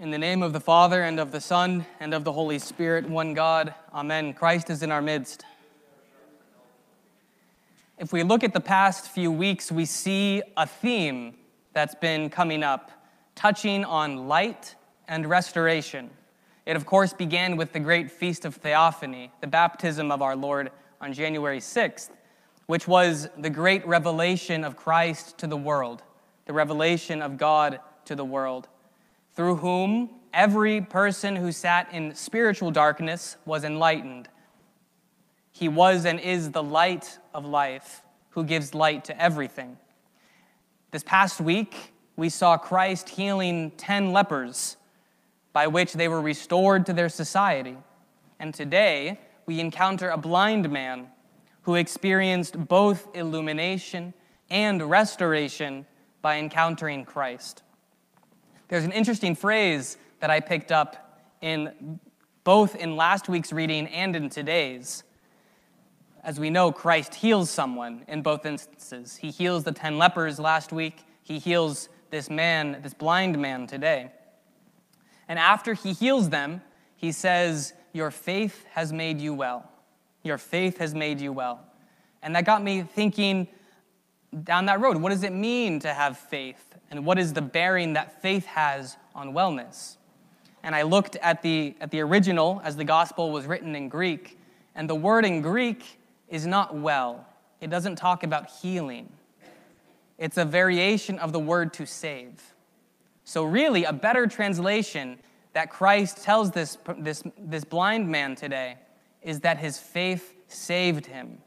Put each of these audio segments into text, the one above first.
In the name of the Father, and of the Son, and of the Holy Spirit, one God, Amen. Christ is in our midst. If we look at the past few weeks, we see a theme that's been coming up, touching on light and restoration. It, of course, began with the great Feast of Theophany, the baptism of our Lord on January 6th, which was the great revelation of Christ to the world, the revelation of God to the world through whom every person who sat in spiritual darkness was enlightened. He was and is the light of life who gives light to everything. This past week, we saw Christ healing 10 lepers, by which they were restored to their society. And today, we encounter a blind man who experienced both illumination and restoration by encountering Christ. There's an interesting phrase that I picked up in both in last week's reading and in today's. As we know, Christ heals someone in both instances. He heals the 10 lepers last week, he heals this man, this blind man today. And after he heals them, he says, Your faith has made you well. Your faith has made you well. And that got me thinking down that road. What does it mean to have faith? And what is the bearing that faith has on wellness. And I looked at the, at the original as the gospel was written in Greek, and the word in Greek is not well. It doesn't talk about healing. It's a variation of the word to save. So, really, a better translation that Christ tells this, this, this blind man today is that his faith saved him.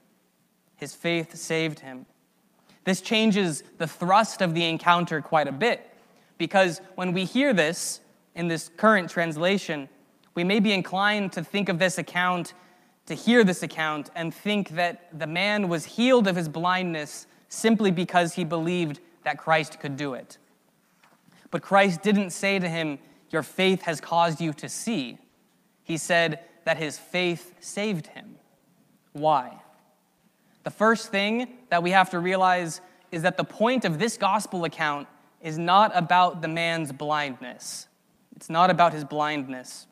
His faith saved him. This changes the thrust of the encounter quite a bit because when we hear this in this current translation, we may be inclined to think of this account, to hear this account, and think that the man was healed of his blindness simply because he believed that Christ could do it. But Christ didn't say to him, Your faith has caused you to see. He said that his faith saved him. Why? The first thing that we have to realize is that the point of this gospel account is not about the man's blindness. It's not about his blindness.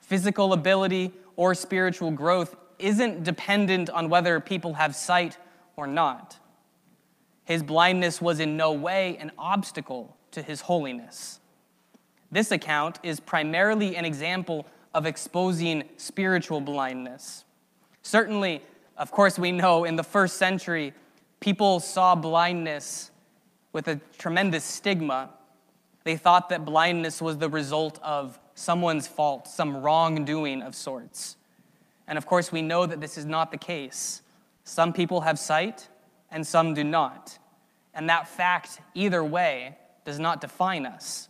Physical ability or spiritual growth isn't dependent on whether people have sight or not. His blindness was in no way an obstacle to his holiness. This account is primarily an example of exposing spiritual blindness. Certainly, of course, we know in the first century, people saw blindness with a tremendous stigma. They thought that blindness was the result of someone's fault, some wrongdoing of sorts. And of course, we know that this is not the case. Some people have sight and some do not. And that fact, either way, does not define us.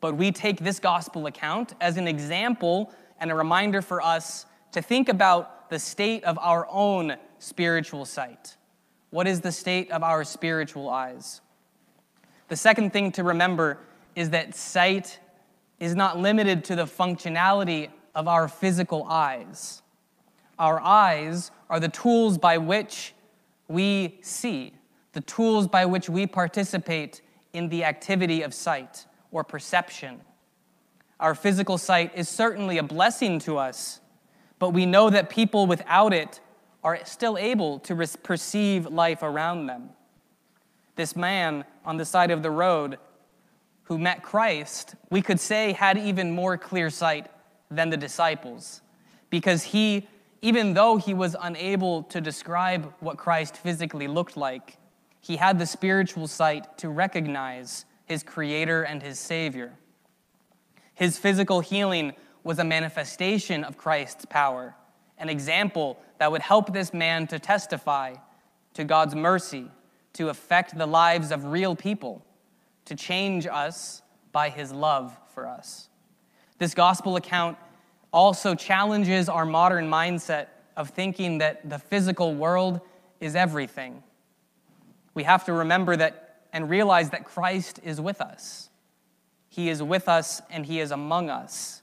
But we take this gospel account as an example and a reminder for us to think about the state of our own spiritual sight. What is the state of our spiritual eyes? The second thing to remember is that sight is not limited to the functionality of our physical eyes. Our eyes are the tools by which we see, the tools by which we participate in the activity of sight or perception. Our physical sight is certainly a blessing to us but we know that people without it are still able to perceive life around them. This man on the side of the road who met Christ, we could say had even more clear sight than the disciples, because he, even though he was unable to describe what Christ physically looked like, he had the spiritual sight to recognize his Creator and his Savior. His physical healing was a manifestation of Christ's power, an example that would help this man to testify to God's mercy, to affect the lives of real people, to change us by his love for us. This gospel account also challenges our modern mindset of thinking that the physical world is everything. We have to remember that and realize that Christ is with us. He is with us and He is among us.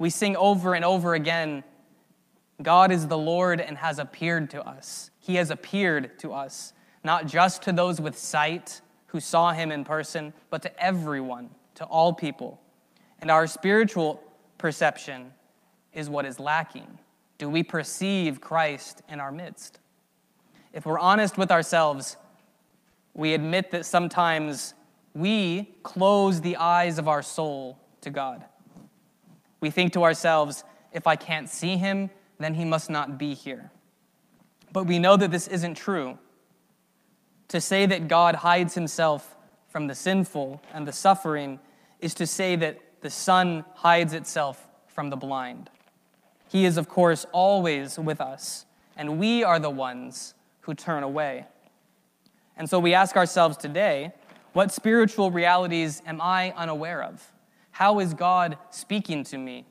We sing over and over again God is the Lord and has appeared to us. He has appeared to us, not just to those with sight who saw him in person, but to everyone, to all people. And our spiritual perception is what is lacking. Do we perceive Christ in our midst? If we're honest with ourselves, we admit that sometimes we close the eyes of our soul to God. We think to ourselves, if I can't see him, then he must not be here. But we know that this isn't true. To say that God hides himself from the sinful and the suffering is to say that the sun hides itself from the blind. He is, of course, always with us, and we are the ones who turn away. And so we ask ourselves today what spiritual realities am I unaware of? How is God speaking to me?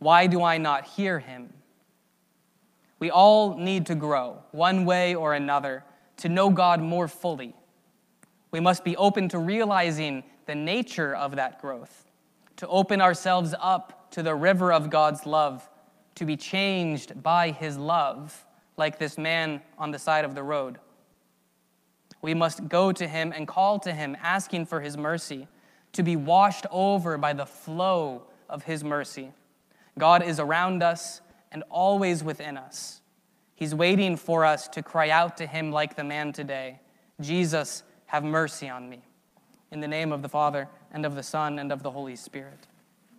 Why do I not hear him? We all need to grow, one way or another, to know God more fully. We must be open to realizing the nature of that growth, to open ourselves up to the river of God's love, to be changed by his love, like this man on the side of the road. We must go to him and call to him, asking for his mercy, to be washed over by the flow of his mercy. God is around us and always within us. He's waiting for us to cry out to him like the man today Jesus, have mercy on me. In the name of the Father, and of the Son, and of the Holy Spirit.